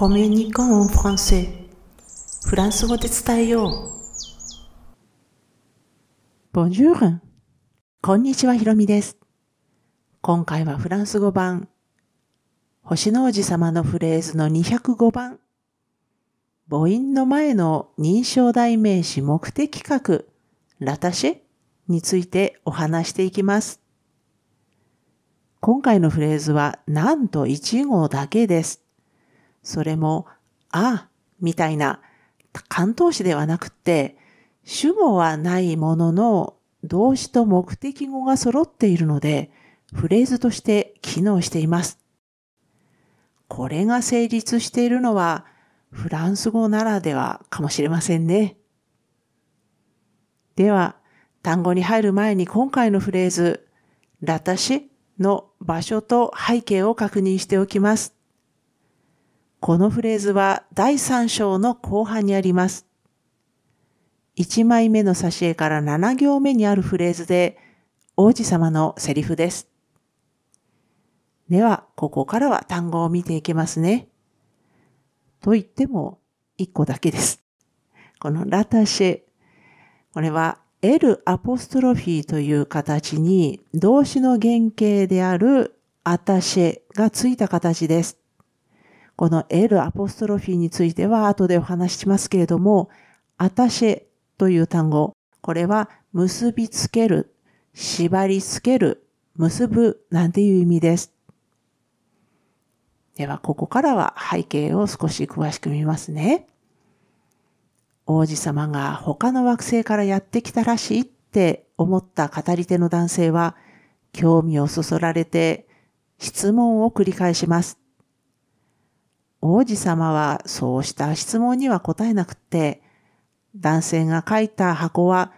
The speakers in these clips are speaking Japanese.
コミュニコンフランセフランス語で伝えよう。Bonjour! こんにちは、ひろみです。今回はフランス語版、星の王子様のフレーズの205番、母音の前の認証代名詞目的格、ラタシェについてお話していきます。今回のフレーズはなんと1号だけです。それも、あ、みたいな関東詞ではなくて、主語はないものの動詞と目的語が揃っているので、フレーズとして機能しています。これが成立しているのはフランス語ならではかもしれませんね。では、単語に入る前に今回のフレーズ、ラタシの場所と背景を確認しておきます。このフレーズは第3章の後半にあります。1枚目の挿絵から7行目にあるフレーズで王子様のセリフです。では、ここからは単語を見ていきますね。と言っても1個だけです。このラタシェ。これは L アポストロフィーという形に動詞の原型であるアタシェがついた形です。この L アポストロフィーについては後でお話ししますけれども、アタシェという単語、これは結びつける、縛りつける、結ぶなんていう意味です。では、ここからは背景を少し詳しく見ますね。王子様が他の惑星からやってきたらしいって思った語り手の男性は、興味をそそられて質問を繰り返します。王子様はそうした質問には答えなくって、男性が書いた箱は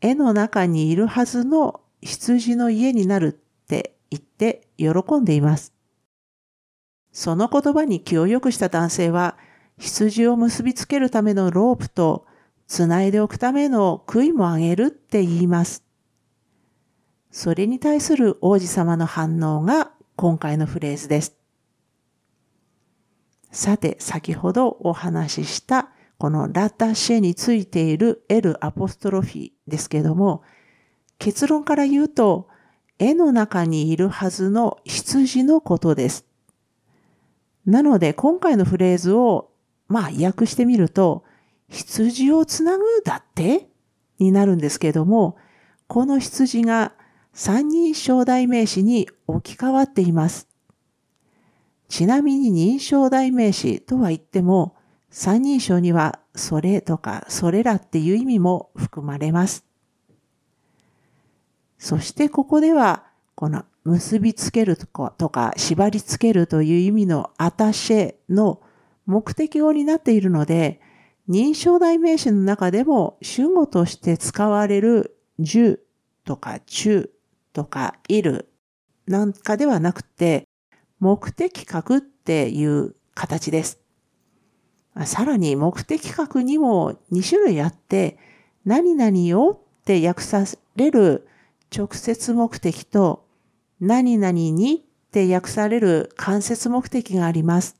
絵の中にいるはずの羊の家になるって言って喜んでいます。その言葉に気を良くした男性は、羊を結びつけるためのロープと、つないでおくための杭もあげるって言います。それに対する王子様の反応が今回のフレーズです。さて、先ほどお話ししたこのラタシェについている L アポストロフィーですけども、結論から言うと、絵の中にいるはずの羊のことです。なので、今回のフレーズを、まあ、訳してみると、羊をつなぐだって？になるんですけども、この羊が三人称代名詞に置き換わっています。ちなみに認証代名詞とは言っても、三人称にはそれとかそれらっていう意味も含まれます。そしてここでは、この結びつけるとか縛りつけるという意味のアタシェの目的語になっているので、認証代名詞の中でも主語として使われる十とか中とかいるなんかではなくて、目的格っていう形です。さらに目的格にも2種類あって、何々をって訳される直接目的と何々にって訳される間接目的があります。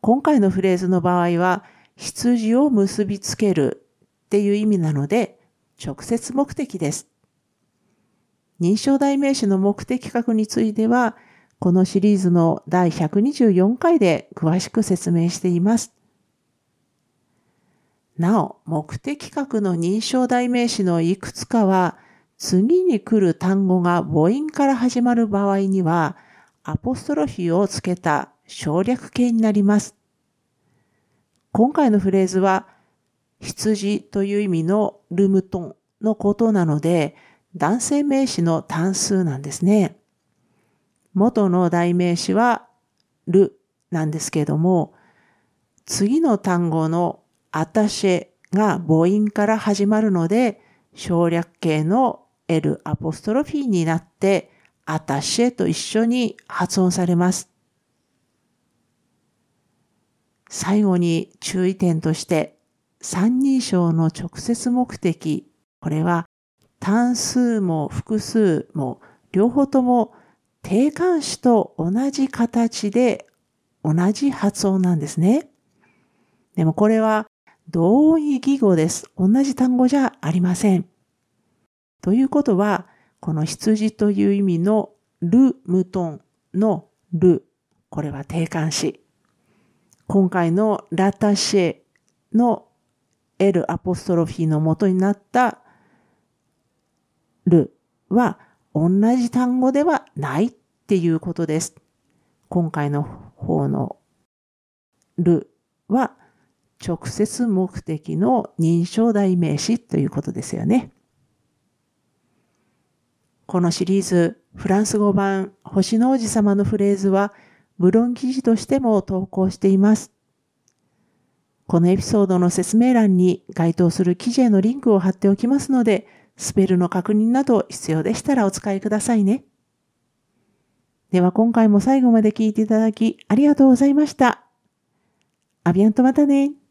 今回のフレーズの場合は、羊を結びつけるっていう意味なので、直接目的です。認証代名詞の目的格については、このシリーズの第124回で詳しく説明しています。なお、目的格の認証代名詞のいくつかは、次に来る単語が母音から始まる場合には、アポストロフィーをつけた省略形になります。今回のフレーズは、羊という意味のルムトンのことなので、男性名詞の単数なんですね。元の代名詞はルなんですけれども、次の単語のアタシェが母音から始まるので、省略形の L アポストロフィーになって、アタシェと一緒に発音されます。最後に注意点として、三人称の直接目的、これは単数も複数も両方とも定冠詞と同じ形で同じ発音なんですね。でもこれは同意義語です。同じ単語じゃありません。ということは、この羊という意味のル・ムトンのル、これは定冠詞。今回のラタシェの L アポストロフィーの元になったルは同じ単語ではないっていうことです。今回の方のるは直接目的の認証代名詞ということですよね。このシリーズ、フランス語版星の王子様のフレーズは、ブロン記事としても投稿しています。このエピソードの説明欄に該当する記事へのリンクを貼っておきますので、スペルの確認など必要でしたらお使いくださいね。では今回も最後まで聞いていただきありがとうございました。アビアンとまたね。